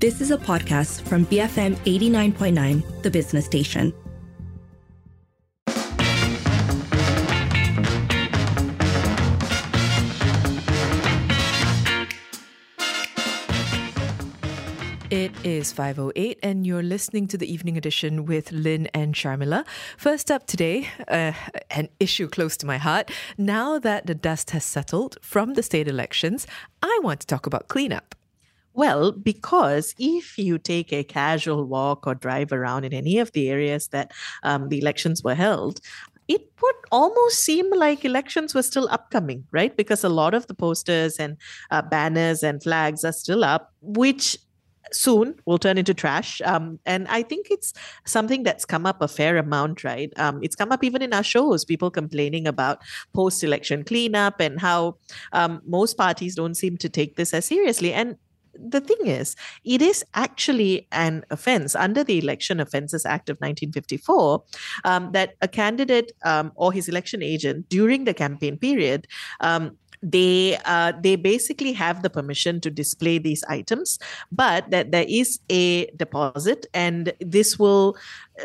This is a podcast from BFM 89.9, the business station. It is 5.08 and you're listening to the evening edition with Lynn and Sharmila. First up today, uh, an issue close to my heart. Now that the dust has settled from the state elections, I want to talk about cleanup. Well, because if you take a casual walk or drive around in any of the areas that um, the elections were held, it would almost seem like elections were still upcoming, right? Because a lot of the posters and uh, banners and flags are still up, which soon will turn into trash. Um, and I think it's something that's come up a fair amount, right? Um, it's come up even in our shows, people complaining about post election cleanup and how um, most parties don't seem to take this as seriously. And the thing is, it is actually an offense under the Election Offences Act of 1954 um, that a candidate um, or his election agent during the campaign period um, they uh, they basically have the permission to display these items but that there is a deposit and this will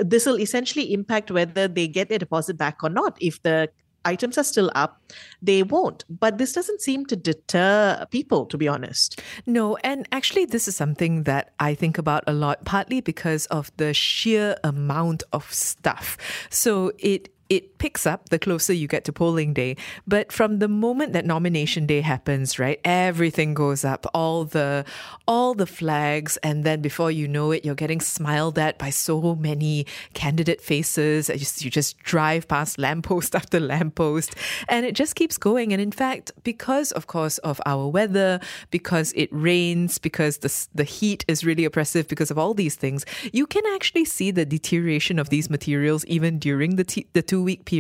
this will essentially impact whether they get their deposit back or not if the items are still up, they won't. But this doesn't seem to deter people, to be honest. No, and actually, this is something that I think about a lot, partly because of the sheer amount of stuff. So it it picks up the closer you get to polling day. But from the moment that nomination day happens, right, everything goes up, all the all the flags, and then before you know it, you're getting smiled at by so many candidate faces. You just, you just drive past lamppost after lamppost, and it just keeps going. And in fact, because of course of our weather, because it rains, because the the heat is really oppressive, because of all these things, you can actually see the deterioration of these materials even during the t- the two two week period.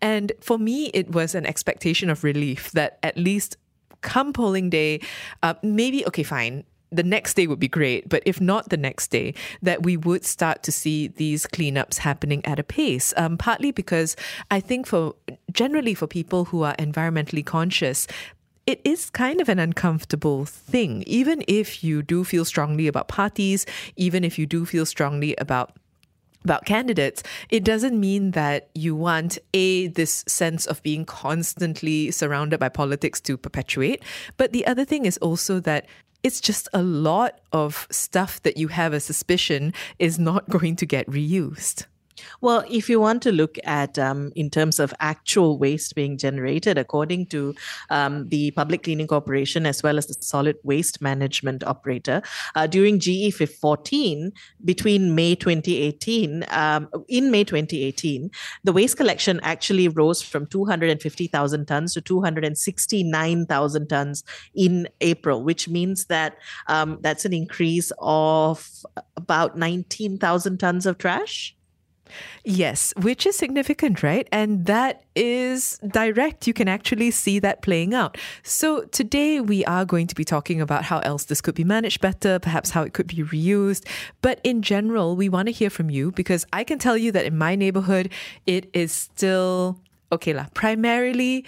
And for me, it was an expectation of relief that at least come polling day, uh, maybe, okay, fine, the next day would be great, but if not the next day, that we would start to see these cleanups happening at a pace. Um, partly because I think for generally for people who are environmentally conscious, it is kind of an uncomfortable thing. Even if you do feel strongly about parties, even if you do feel strongly about about candidates, it doesn't mean that you want a this sense of being constantly surrounded by politics to perpetuate. But the other thing is also that it's just a lot of stuff that you have a suspicion is not going to get reused. Well, if you want to look at um, in terms of actual waste being generated, according to um, the Public Cleaning Corporation as well as the Solid Waste Management Operator, uh, during GE 14 between May 2018, um, in May 2018, the waste collection actually rose from 250,000 tons to 269,000 tons in April, which means that um, that's an increase of about 19,000 tons of trash. Yes, which is significant, right? And that is direct. You can actually see that playing out. So today we are going to be talking about how else this could be managed better, perhaps how it could be reused. But in general, we want to hear from you because I can tell you that in my neighborhood, it is still okay lah. Primarily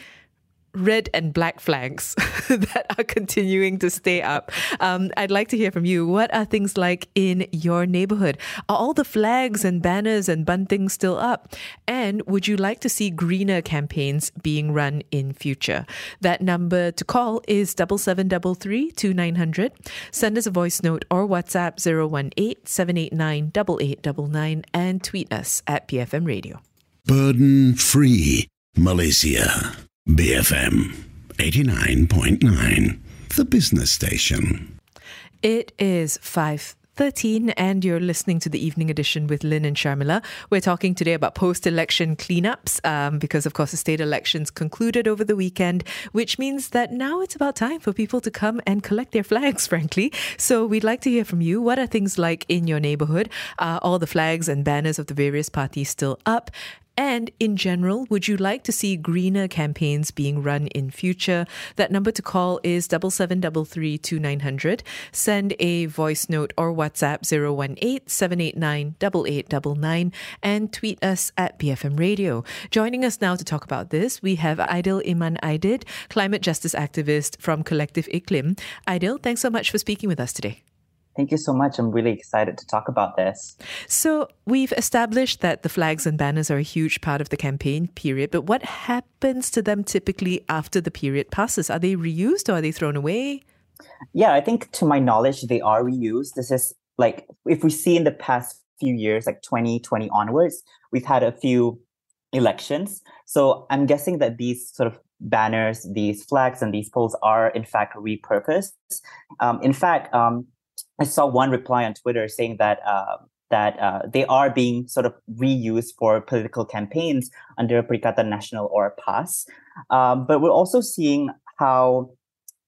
red and black flags that are continuing to stay up. Um, I'd like to hear from you. What are things like in your neighborhood? Are all the flags and banners and buntings still up? And would you like to see greener campaigns being run in future? That number to call is double seven double three two nine hundred. Send us a voice note or WhatsApp 018 789 8899 and tweet us at BFM Radio. Burden free Malaysia. BFM 89.9, the business station. It is 5 13 and you're listening to the evening edition with Lynn and Sharmila. We're talking today about post-election cleanups um, because of course the state elections concluded over the weekend, which means that now it's about time for people to come and collect their flags, frankly. So we'd like to hear from you. What are things like in your neighborhood? Are all the flags and banners of the various parties still up? And in general, would you like to see greener campaigns being run in future? That number to call is double seven double three two nine hundred. Send a voice note or WhatsApp 018 789 8899 and tweet us at BFM Radio. Joining us now to talk about this, we have Aidil Iman Aidid, climate justice activist from Collective Iklim. Aidil, thanks so much for speaking with us today. Thank you so much. I'm really excited to talk about this. So, we've established that the flags and banners are a huge part of the campaign period, but what happens to them typically after the period passes? Are they reused or are they thrown away? Yeah, I think to my knowledge, they are reused. This is like if we see in the past few years, like 2020 onwards, we've had a few elections. So I'm guessing that these sort of banners, these flags, and these poles are in fact repurposed. Um, in fact, um, I saw one reply on Twitter saying that uh, that uh, they are being sort of reused for political campaigns under Perikatan Nasional or PAS. Um, but we're also seeing how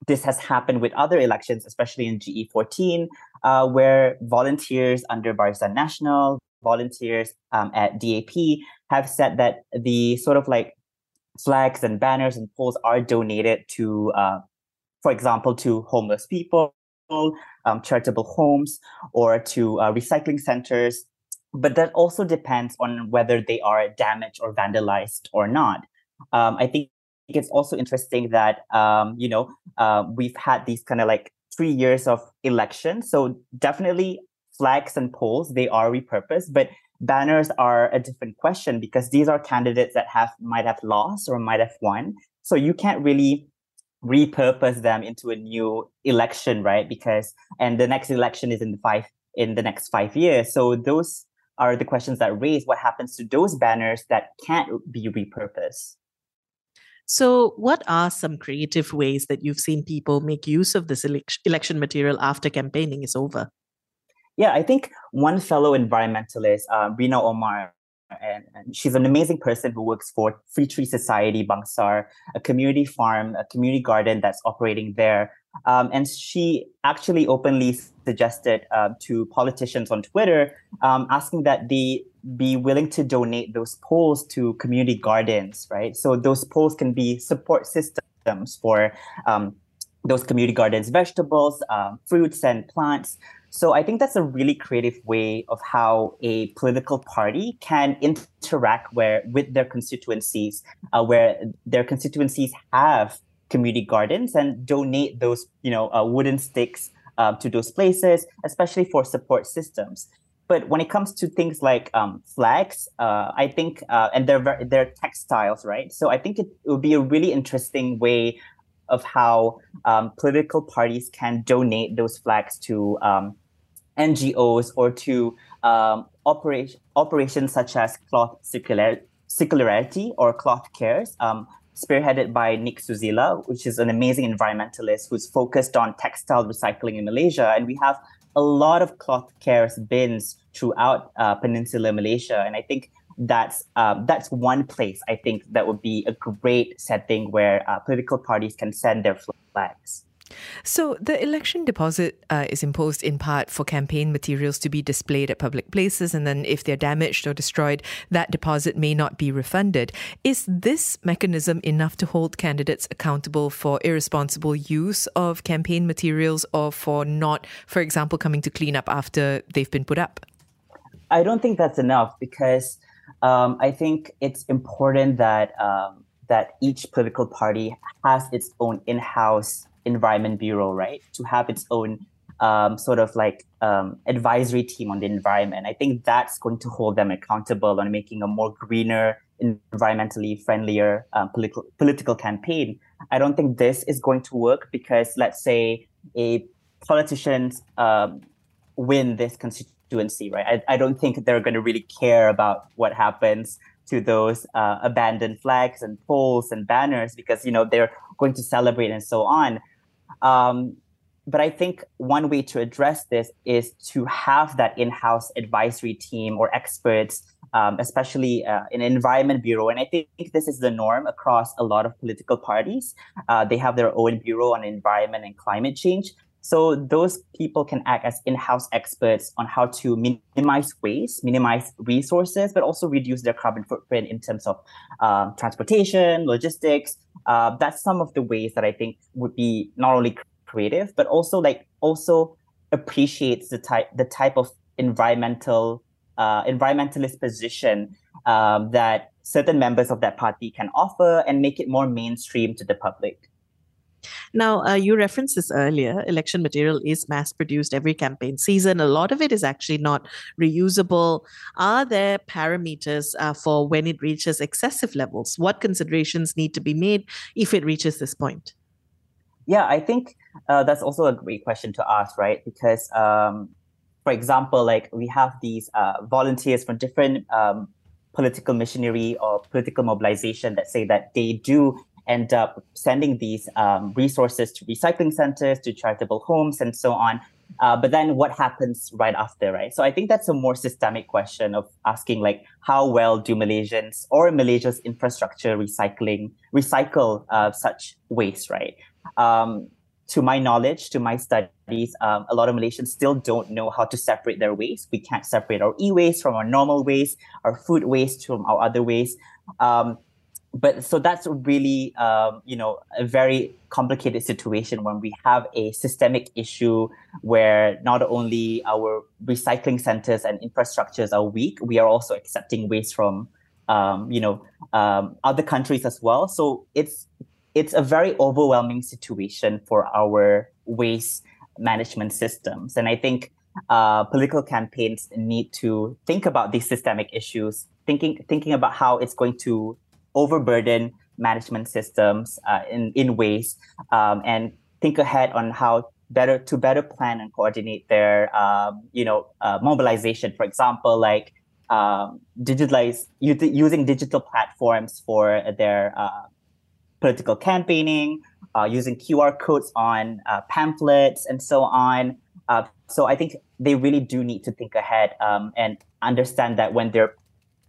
this has happened with other elections, especially in GE14, uh, where volunteers under Barisan Nasional, volunteers um, at DAP have said that the sort of like flags and banners and poles are donated to, uh, for example, to homeless people, um, charitable homes, or to uh, recycling centers. But that also depends on whether they are damaged or vandalized or not. Um, I think it's also interesting that um, you know uh, we've had these kind of like three years of elections, so definitely flags and poles they are repurposed, but banners are a different question because these are candidates that have might have lost or might have won. So you can't really repurpose them into a new election, right? Because and the next election is in the five in the next five years. So those are the questions that raise what happens to those banners that can't be repurposed. So, what are some creative ways that you've seen people make use of this election material after campaigning is over? Yeah, I think one fellow environmentalist, uh, Rina Omar, and, and, she's an amazing person who works for Free Tree Society Bangsar, a community farm, a community garden that's operating there. Um, and she actually openly suggested uh, to politicians on Twitter, um, asking that they be willing to donate those poles to community gardens, right? So those poles can be support systems for um, those community gardens, vegetables, um, fruits, and plants. So I think that's a really creative way of how a political party can interact where with their constituencies, uh, where their constituencies have community gardens and donate those, you know, uh, wooden sticks uh, to those places, especially for support systems. But when it comes to things like um, flags, uh, I think, uh, and they're they're textiles, right? So I think it, it would be a really interesting way of how um, political parties can donate those flags to um, NGOs or to um, operation, operations such as Kloth Circular, Circularity or Kloth Cares, um, spearheaded by Nik Suzila, which is an amazing environmentalist who's focused on textile recycling in Malaysia. And we have a lot of Kloth Cares bins throughout uh, Peninsular Malaysia. And I think that's um, that's one place I think that would be a great setting where uh, political parties can send their flags. So, the election deposit uh, is imposed in part for campaign materials to be displayed at public places, and then if they're damaged or destroyed, that deposit may not be refunded. Is this mechanism enough to hold candidates accountable for irresponsible use of campaign materials or for not, for example, coming to clean up after they've been put up? I don't think that's enough because um, I think it's important that um, that each political party has its own in-house environment bureau, right? To have its own um, sort of like um, advisory team on the environment. I think that's going to hold them accountable on making a more greener, environmentally friendlier um, political political campaign. I don't think this is going to work because let's say a politicians um, win this constituency, right? I, I don't think they're going to really care about what happens to those uh, abandoned flags and poles and banners because you know they're going to celebrate and so on. Um, but I think one way to address this is to have that in-house advisory team or experts, um, especially uh, in environment bureau. And I think this is the norm across a lot of political parties. Uh, they have their own bureau on environment and climate change. So those people can act as in-house experts on how to minimize waste, minimize resources, but also reduce their carbon footprint in terms of um, transportation, logistics. Uh, that's some of the ways that I think would be not only creative, but also like also appreciates the type the type of environmental uh, environmentalist position um, that certain members of that party can offer and make it more mainstream to the public. Now, uh, you referenced this earlier. Election material is mass produced every campaign season. A lot of it is actually not reusable. Are there parameters uh, for when it reaches excessive levels? What considerations need to be made if it reaches this point? Yeah, I think uh, that's also a great question to ask, right? Because, um, for example, like we have these uh, volunteers from different um, political machinery or political mobilization that say that they do end up sending these um, resources to recycling centers, to charitable homes, and so on. Uh, but then what happens right after, right? So I think that's a more systemic question of asking like how well do Malaysians or Malaysia's infrastructure recycling recycle uh, such waste, right? Um, to my knowledge, to my studies, um, a lot of Malaysians still don't know how to separate their waste. We can't separate our e-waste from our normal waste, our food waste from our other waste. Um, but so that's really um, you know a very complicated situation when we have a systemic issue where not only our recycling centers and infrastructures are weak we are also accepting waste from um, you know um, other countries as well. So it's it's a very overwhelming situation for our waste management systems. And i think uh, political campaigns need to think about these systemic issues thinking thinking about how it's going to overburden management systems uh, in in ways um, and think ahead on how better to better plan and coordinate their um, you know uh, mobilization. For example, like um, digitalize using digital platforms for their uh, political campaigning, uh, using QR codes on uh, pamphlets and so on. Uh, so I think they really do need to think ahead um, and understand that when they're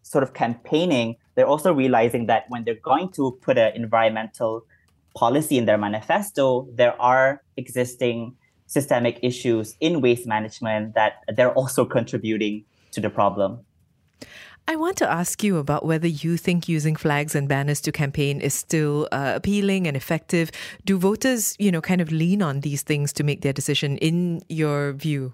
sort of campaigning, they're also realizing that when they're going to put an environmental policy in their manifesto, there are existing systemic issues in waste management that they're also contributing to the problem. I want to ask you about whether you think using flags and banners to campaign is still uh, appealing and effective. Do voters, you know, kind of lean on these things to make their decision in your view?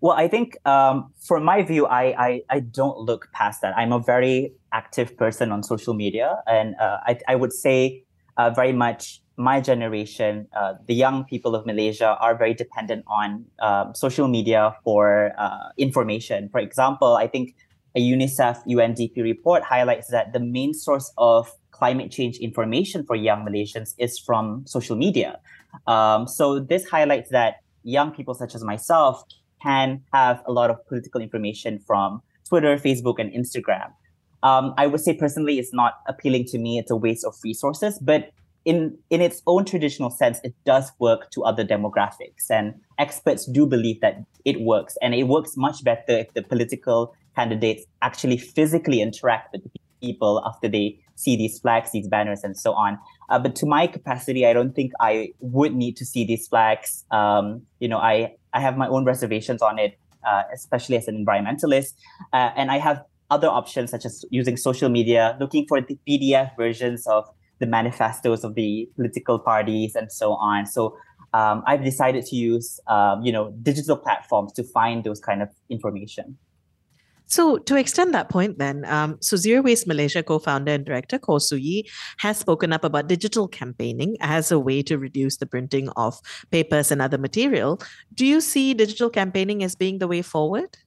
Well, I think um, for my view, I, I, I don't look past that. I'm a very active person on social media, and uh, I I would say uh, very much my generation, uh, the young people of Malaysia, are very dependent on um, social media for uh, information. For example, I think a UNICEF UNDP report highlights that the main source of climate change information for young Malaysians is from social media. Um, so this highlights that young people such as myself can have a lot of political information from Twitter, Facebook, and Instagram. Um, I would say personally, it's not appealing to me. It's a waste of resources, but in in its own traditional sense, it does work to other demographics, and experts do believe that it works, and it works much better if the political candidates actually physically interact with people after they see these flags, these banners, and so on. Uh, but to my capacity, I don't think I would need to see these flags. Um, you know, I I have my own reservations on it, uh, especially as an environmentalist, uh, and I have other options such as using social media, looking for the PDF versions of the manifestos of the political parties and so on. So um, I've decided to use um, you know digital platforms to find those kind of information. So, to extend that point, then, um, so Zero Waste Malaysia co founder and director Koh Soo has spoken up about digital campaigning as a way to reduce the printing of papers and other material. Do you see digital campaigning as being the way forward?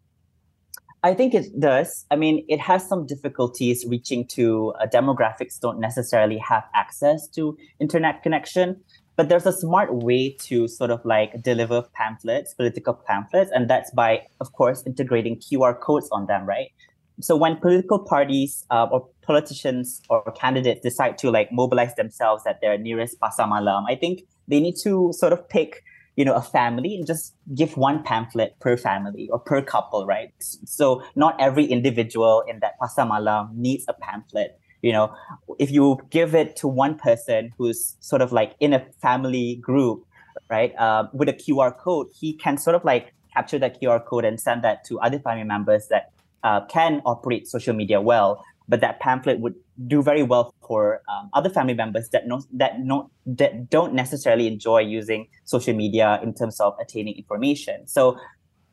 I think it does. I mean, it has some difficulties reaching to uh, demographics don't necessarily have access to internet connection but there's a smart way to sort of like deliver pamphlets, political pamphlets, and that's by, of course, integrating QR codes on them, right? So when political parties uh, or politicians or candidates decide to like mobilize themselves at their nearest pasar malam, I think they need to sort of pick, you know, a family and just give one pamphlet per family or per couple, right? So not every individual in that pasar malam needs a pamphlet you know if you give it to one person who's sort of like in a family group right uh, with a qr code he can sort of like capture that qr code and send that to other family members that uh, can operate social media well. But that pamphlet would do very well for um, other family members that know that no that don't necessarily enjoy using social media in terms of attaining information. So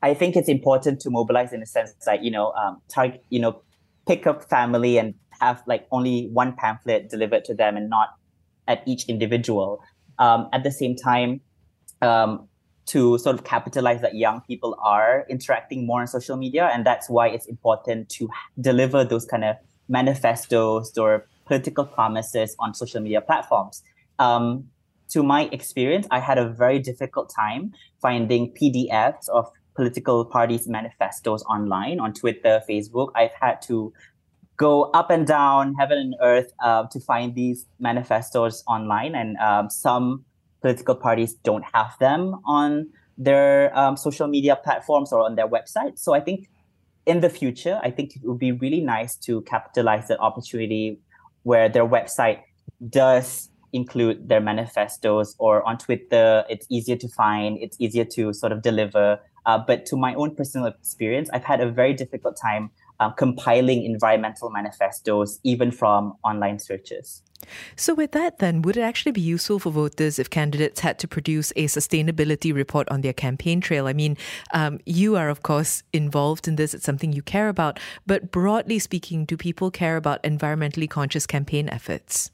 i think it's important to mobilize in a sense that you know um, target you know pick up family and have like only one pamphlet delivered to them and not at each individual. Um, at the same time, um, to sort of capitalize that young people are interacting more on social media, and that's why it's important to deliver those kind of manifestos or political promises on social media platforms. Um, to my experience, I had a very difficult time finding PDFs of political parties' manifestos online on Twitter, Facebook. I've had to go up and down, heaven and earth, uh, to find these manifestos online, and um, some political parties don't have them on their um, social media platforms or on their website. So I think in the future, I think it would be really nice to capitalize that opportunity where their website does include their manifestos or on Twitter, it's easier to find, it's easier to sort of deliver. Uh, but to my own personal experience, I've had a very difficult time uh, compiling environmental manifestos, even from online searches. So, with that, then, would it actually be useful for voters if candidates had to produce a sustainability report on their campaign trail? I mean, um, you are, of course, involved in this, it's something you care about. But broadly speaking, do people care about environmentally conscious campaign efforts?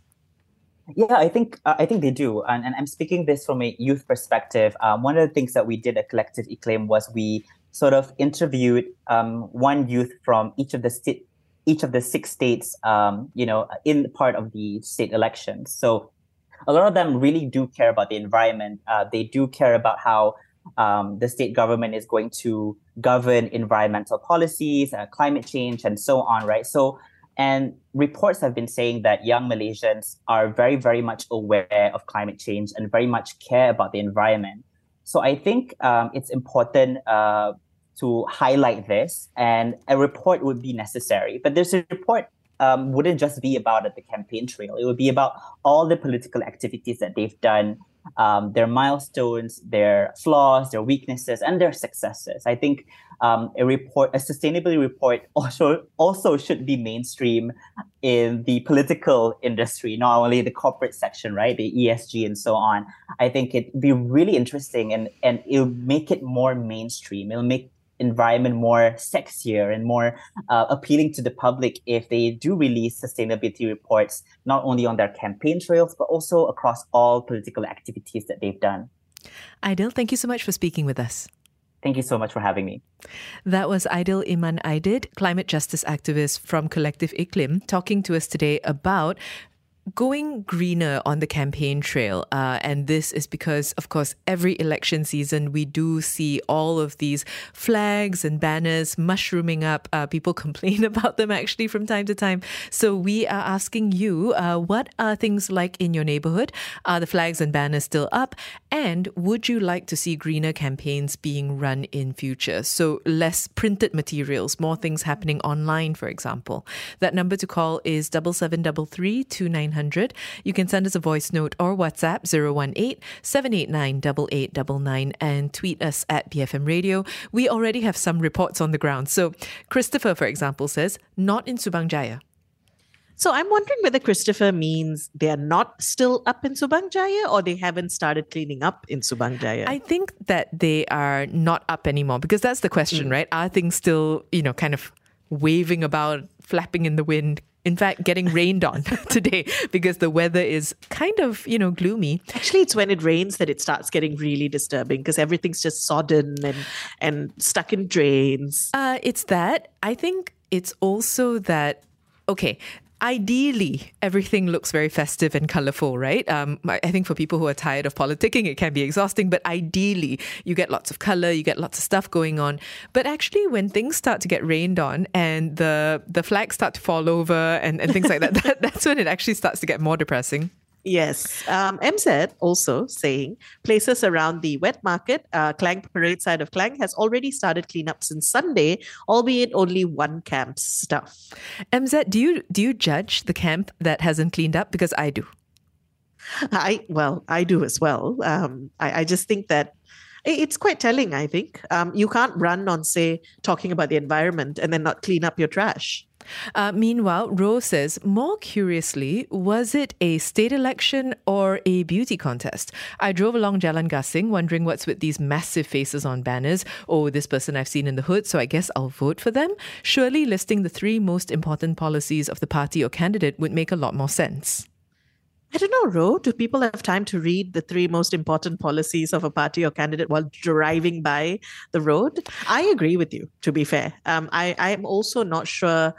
Yeah, I think uh, I think they do, and, and I'm speaking this from a youth perspective. Um, one of the things that we did at Collective Iklim was we sort of interviewed um, one youth from each of the state, each of the six states, um, you know, in part of the state elections. So a lot of them really do care about the environment. Uh, they do care about how um, the state government is going to govern environmental policies, uh, climate change, and so on, right? So, and reports have been saying that young Malaysians are very, very much aware of climate change and very much care about the environment. So I think um, it's important uh, to highlight this, and a report would be necessary. But this report um, wouldn't just be about the campaign trail. It would be about all the political activities that they've done, um, their milestones, their flaws, their weaknesses, and their successes. I think um, a report, a sustainability report, also also should be mainstream in the political industry, not only the corporate section, right, the ESG and so on. I think it'd be really interesting, and and it'll make it more mainstream. It'll make environment more sexier and more uh, appealing to the public if they do release sustainability reports, not only on their campaign trails, but also across all political activities that they've done. Aidil, thank you so much for speaking with us. Thank you so much for having me. That was Aidil Iman Aidid, climate justice activist from Collective Iklim, talking to us today about going greener on the campaign trail. Uh, and this is because, of course, every election season we do see all of these flags and banners mushrooming up. Uh, people complain about them actually from time to time. So we are asking you uh, what are things like in your neighborhood? Are the flags and banners still up? And would you like to see greener campaigns being run in future? So less printed materials, more things happening online, for example. That number to call is double seven double three two nine 900. You can send us a voice note or WhatsApp 018 789 8899 and tweet us at BFM Radio. We already have some reports on the ground. So, Christopher, for example, says, not in Subang Jaya. So I'm wondering whether Christopher means they're not still up in Subang Jaya or they haven't started cleaning up in Subang Jaya. I think that they are not up anymore because that's the question, mm. right? Are things still, you know, kind of waving about, flapping in the wind, in fact, getting rained on today because the weather is kind of, you know, gloomy. Actually, it's when it rains that it starts getting really disturbing because everything's just sodden and and stuck in drains. Uh, it's that. I think it's also that okay, ideally everything looks very festive and colorful right? Um, i think for people who are tired of politicking it can be exhausting but ideally you get lots of color you get lots of stuff going on. But actually when things start to get rained on and the the flags start to fall over and, and things like that, that that's when it actually starts to get more depressing Yes. Um, MZ also saying places around the wet market, uh, Klang Parade side of Klang, has already started cleanup since Sunday, albeit only one camp stuff. MZ, do you do you judge the camp that hasn't cleaned up? Because I do. I well, I do as well. Um, I, I just think that it's quite telling. I think um, you can't run on say talking about the environment and then not clean up your trash. Uh, meanwhile, Rose says, more curiously, was it a state election or a beauty contest? I drove along Jalan Gasing wondering what's with these massive faces on banners. Oh, this person I've seen in the hood, so I guess I'll vote for them. Surely listing the three most important policies of the party or candidate would make a lot more sense. I don't know, Ro. Do people have time to read the three most important policies of a party or candidate while driving by the road? I agree with you, to be fair. Um, I, I'm also not sure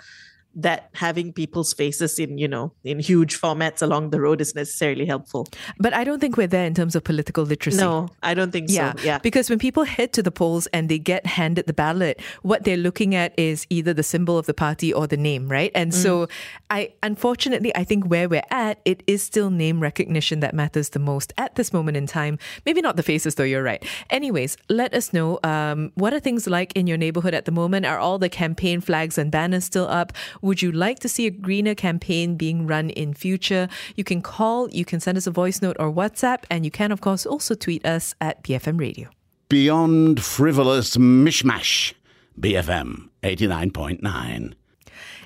that having people's faces in you know in huge formats along the road is necessarily helpful. But i don't think we're there in terms of political literacy. No i don't think yeah. so. Yeah. Because when people head to the polls and they get handed the ballot what they're looking at is either the symbol of the party or the name right? And mm. so i unfortunately i think where we're at it is still name recognition that matters the most at this moment in time. Maybe not the faces though you're right. Anyways let us know um, what are things like in your neighborhood at the moment? Are all the campaign flags and banners still up would you like to see a greener campaign being run in future? You can call, you can send us a voice note or WhatsApp, and you can, of course, also tweet us at BFM Radio. Beyond frivolous mishmash, BFM 89.9.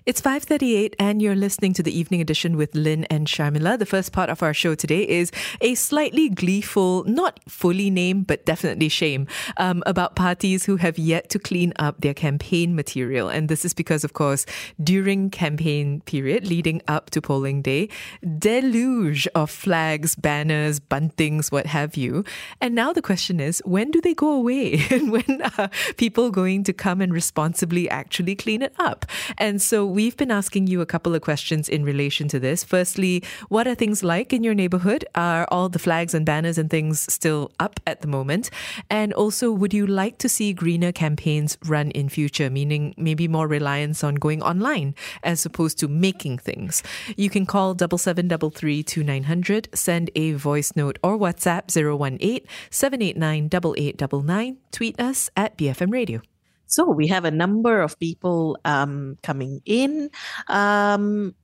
It's 5:38 and you're listening to the evening edition with Lynn and Sharmila. The first part of our show today is a slightly gleeful, not fully named but definitely shame um, about parties who have yet to clean up their campaign material. And this is because of course, during campaign period leading up to polling day, deluge of flags, banners, buntings, what have you. And now the question is, when do they go away? and when are people going to come and responsibly actually clean it up? And so we've been asking you a couple of questions in relation to this. Firstly, what are things like in your neighborhood? Are all the flags and banners and things still up at the moment? And also, would you like to see greener campaigns run in future, meaning maybe more reliance on going online as opposed to making things? You can call double seven double three two nine hundred, send a voice note or WhatsApp 018 789 8899, tweet us at BFM Radio. So we have a number of people um, coming in. Um,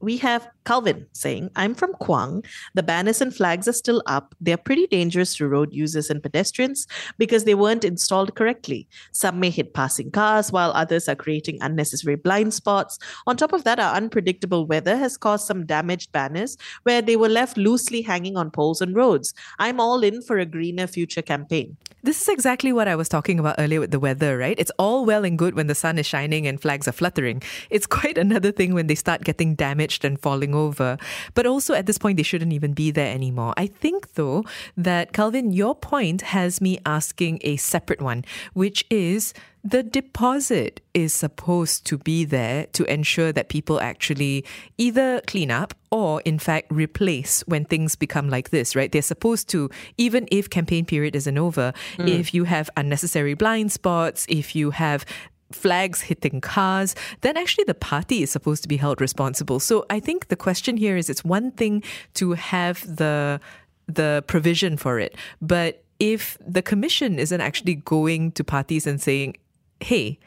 we have Calvin saying, I'm from Kuang. The banners and flags are still up. They're pretty dangerous to road users and pedestrians because they weren't installed correctly. Some may hit passing cars, while others are creating unnecessary blind spots. On top of that, our unpredictable weather has caused some damaged banners where they were left loosely hanging on poles and roads. I'm all in for a greener future campaign. This is exactly what I was talking about earlier with the weather, right? It's all well and good when the sun is shining and flags are fluttering. It's quite another thing when they start getting damaged and falling over. But also at this point, they shouldn't even be there anymore. I think, though, that Calvin, your point has me asking a separate one, which is the deposit is supposed to be there to ensure that people actually either clean up or, in fact, replace when things become like this, right? They're supposed to, even if campaign period isn't over, mm. if you have unnecessary blind spots, if you have flags hitting cars, then actually the party is supposed to be held responsible. So I think the question here is it's one thing to have the the provision for it, but if the commission isn't actually going to parties and saying, "Hey,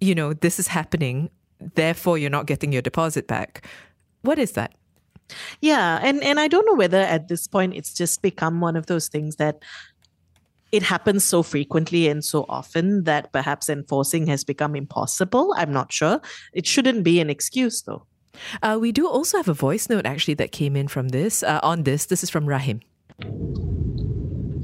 you know, this is happening, therefore you're not getting your deposit back." What is that? Yeah, and and I don't know whether at this point it's just become one of those things that it happens so frequently and so often that perhaps enforcing has become impossible. I'm not sure. It shouldn't be an excuse, though. Uh, we do also have a voice note actually that came in from this. Uh, on this, this is from Rahim.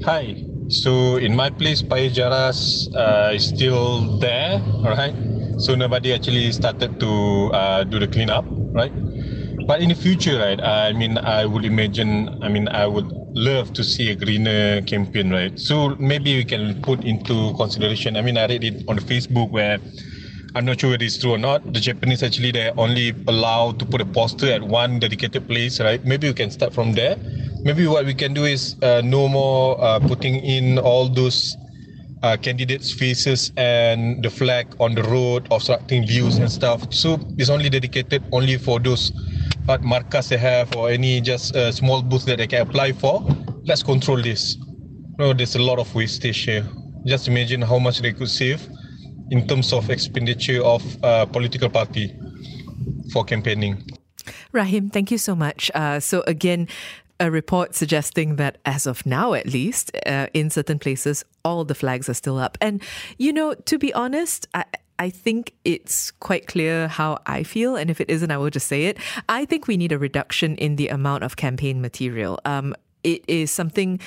Hi. So in my place, Paya Jaras uh, is still there, all right? So nobody actually started to uh, do the cleanup, right? But in the future, right? I mean, I would imagine. I mean, I would love to see a greener campaign, right? So maybe we can put into consideration. I mean, I read it on Facebook where I'm not sure whether it's true or not. The Japanese actually they're only allowed to put a poster at one dedicated place, right? Maybe we can start from there. Maybe what we can do is uh, no more uh, putting in all those uh, candidates' faces and the flag on the road obstructing views and stuff. So it's only dedicated only for those what markers they have or any just a small booth that they can apply for. Let's control this. No, there's a lot of wastage here. Just imagine how much they could save in terms of expenditure of a political party for campaigning. Rahim, thank you so much. Uh, so again, a report suggesting that as of now, at least, uh, in certain places, all the flags are still up. And, you know, to be honest, I, I think it's quite clear how I feel, and if it isn't, I will just say it. I think we need a reduction in the amount of campaign material. Um, it is something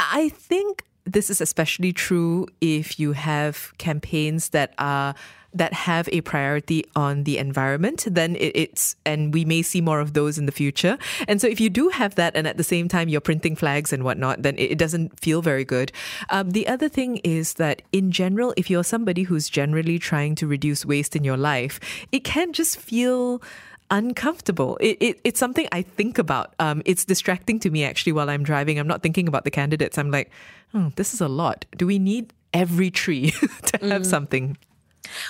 I think this is especially true if you have campaigns that are that have a priority on the environment, then it, it's, and we may see more of those in the future. And so if you do have that, and at the same time you're printing flags and whatnot, then it, it doesn't feel very good. Um, the other thing is that in general, if you're somebody who's generally trying to reduce waste in your life, it can just feel uncomfortable. It, it, it's something I think about. Um, it's distracting to me actually while I'm driving. I'm not thinking about the candidates. I'm like, oh, this is a lot. Do we need every tree to have something?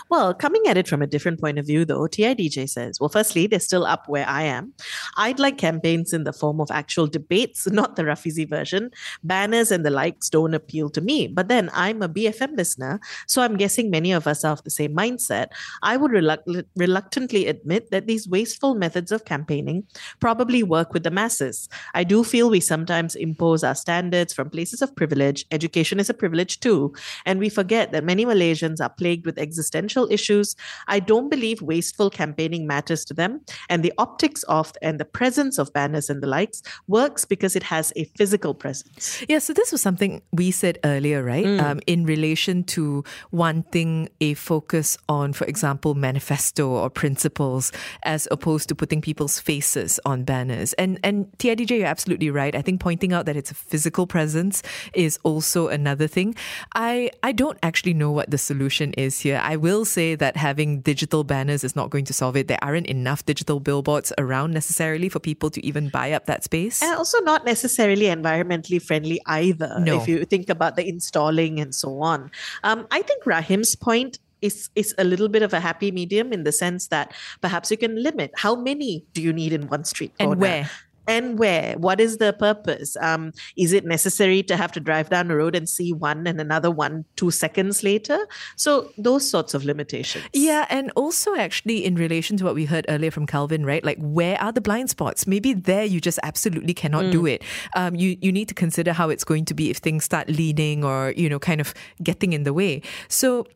Well, coming at it from a different point of view, though, TIDJ says, well, firstly, they're still up where I am. I'd like campaigns in the form of actual debates, not the Rafizi version. Banners and the likes don't appeal to me. But then I'm a BFM listener, so I'm guessing many of us are of the same mindset. I would reluct- reluctantly admit that these wasteful methods of campaigning probably work with the masses. I do feel we sometimes impose our standards from places of privilege. Education is a privilege too. And we forget that many Malaysians are plagued with existential issues. I don't believe wasteful campaigning matters to them. And the optics of and the presence of banners and the likes works because it has a physical presence. Yeah, so this was something we said earlier, right? Um, in relation to wanting a focus on, for example, manifesto or principles, as opposed to putting people's faces on banners. And and TIDJ, you're absolutely right. I think pointing out that it's a physical presence is also another thing. I I don't actually know what the solution is here. I will say that having digital banners is not going to solve it. There aren't enough digital billboards around necessarily for people to even buy up that space. And also not necessarily environmentally friendly either, No. if you think about the installing and so on. Um, I think Rahim's point is is a little bit of a happy medium in the sense that perhaps you can limit how many do you need in one street And corner? where? And where? What is the purpose? Um, is it necessary to have to drive down the road and see one and another one two seconds later? So those sorts of limitations. Yeah, and also actually in relation to what we heard earlier from Calvin, right? Like where are the blind spots? Maybe there you just absolutely cannot do it. Um, you you need to consider how it's going to be if things start leaning or you know kind of getting in the way. So.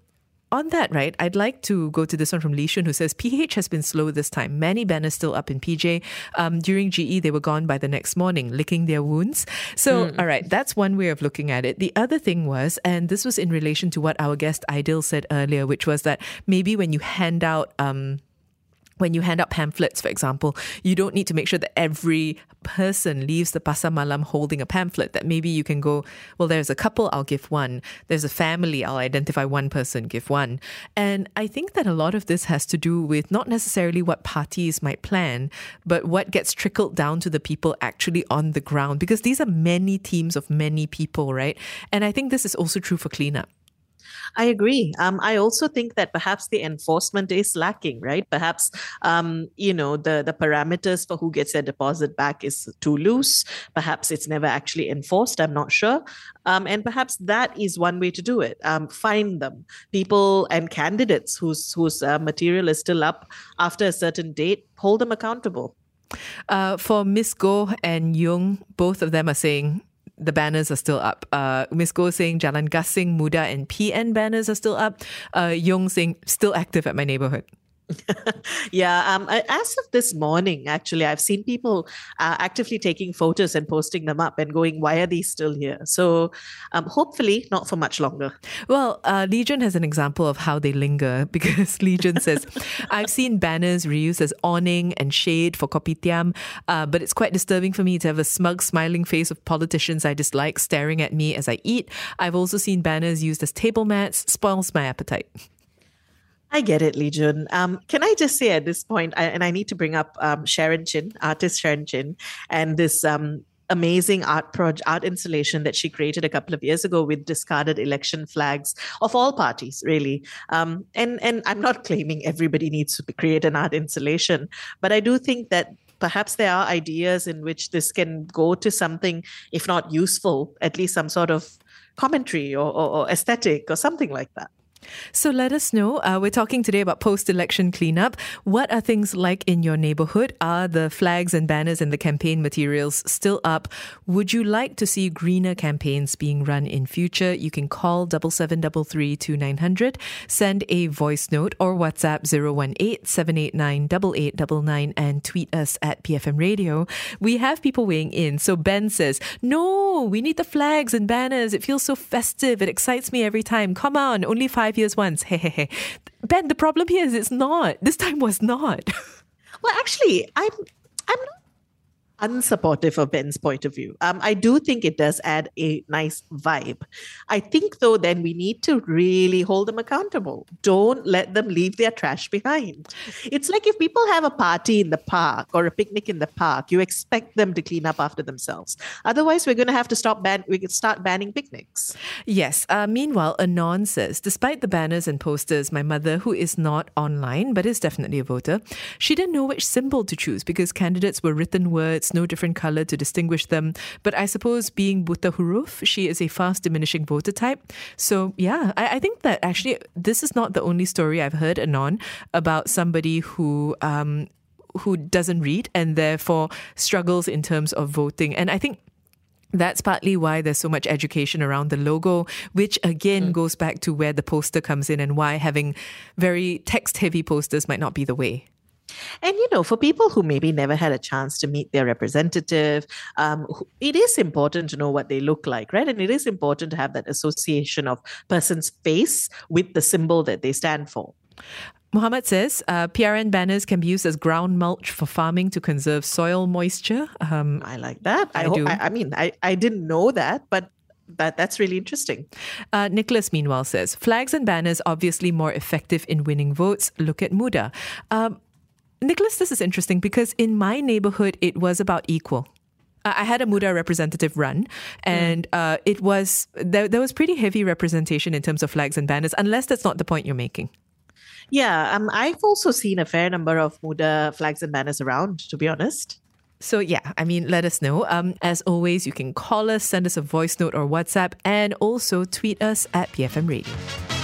On that, right, I'd like to go to this one from Lee Shun, who says PH has been slow this time. Many banners still up in PJ. Um, during GE, they were gone by the next morning, licking their wounds. So, all right, that's one way of looking at it. The other thing was, and this was in relation to what our guest Aidil said earlier, which was that maybe when you hand out um, when you hand out pamphlets, for example, you don't need to make sure that every person leaves the pasar malam holding a pamphlet. That maybe you can go, well, there's a couple, I'll give one. There's a family, I'll identify one person, give one. And I think that a lot of this has to do with not necessarily what parties might plan, but what gets trickled down to the people actually on the ground, because these are many teams of many people, right? And I think this is also true for cleanup. I agree. Um, I also think that perhaps the enforcement is lacking, right? Perhaps, um, you know, the, the parameters for who gets their deposit back is too loose. Perhaps it's never actually enforced. I'm not sure. Um, and perhaps that is one way to do it. Um, find them, people and candidates whose whose uh, material is still up after a certain date. Hold them accountable. Uh, for Miss Go and Jung, both of them are saying the banners are still up. Uh, Miss Go saying Jalan Gasing, Muda, and PN banners are still up. Uh, Jung saying still active at my neighborhood. Yeah, um, as of this morning, actually, I've seen people uh, actively taking photos and posting them up and going, "Why are these still here?" So, um, hopefully, not for much longer. Well, uh, Legion has an example of how they linger because Legion says, I've seen banners reused as awning and shade for kopitiam, uh, but it's quite disturbing for me to have a smug, smiling face of politicians I dislike staring at me as I eat. I've also seen banners used as table mats, spoils my appetite. I get it, Legion. Um, can I just say at this point, I, and I need to bring up um, Sharon Chin, artist Sharon Chin, and this um, amazing art project, art installation that she created a couple of years ago with discarded election flags of all parties, really. Um, and and I'm not claiming everybody needs to create an art installation, but I do think that perhaps there are ideas in which this can go to something, if not useful, at least some sort of commentary or, or, or aesthetic or something like that. So let us know. Uh, we're talking today about post election cleanup. What are things like in your neighborhood? Are the flags and banners and the campaign materials still up? Would you like to see greener campaigns being run in future? You can call 7733 2900, send a voice note or WhatsApp 018 789 8899 and tweet us at BFM Radio. We have people weighing in. So Ben says, No, we need the flags and banners. It feels so festive. It excites me every time. Come on, only five years once. Hey, hey, hey. Ben, the problem here is it's not. This time was not. Well, actually, I'm I'm not unsupportive of Ben's point of view. Um, I do think it does add a nice vibe. I think, though, then we need to really hold them accountable. Don't let them leave their trash behind. It's like if people have a party in the park or a picnic in the park, you expect them to clean up after themselves. Otherwise, we're going to have to stop ban. We could start banning picnics. Yes. Uh, meanwhile, Anon says, despite the banners and posters, my mother, who is not online but is definitely a voter, she didn't know which symbol to choose because candidates were written words no different color to distinguish them. But I suppose being Buta Huruf, she is a fast diminishing voter type. So yeah, I, I think that actually this is not the only story I've heard anon about somebody who um, who doesn't read and therefore struggles in terms of voting. And I think that's partly why there's so much education around the logo, which again mm. goes back to where the poster comes in and why having very text heavy posters might not be the way. And you know, for people who maybe never had a chance to meet their representative, um, it is important to know what they look like, right? And it is important to have that association of person's face with the symbol that they stand for. Muhammad says uh, PRN banners can be used as ground mulch for farming to conserve soil moisture. Um, I like that. I, I do. I, I mean, I, I didn't know that, but that that's really interesting. Uh, Nicholas, meanwhile, says flags and banners obviously more effective in winning votes. Look at Muda. Um, Nicholas, this is interesting because in my neighborhood, it was about equal. I had a Muda representative run, and mm. uh, it was there, there was pretty heavy representation in terms of flags and banners, unless that's not the point you're making. Yeah, um, I've also seen a fair number of Muda flags and banners around, to be honest. So, yeah, I mean, let us know. Um, as always, you can call us, send us a voice note or WhatsApp, and also tweet us at BFM Radio.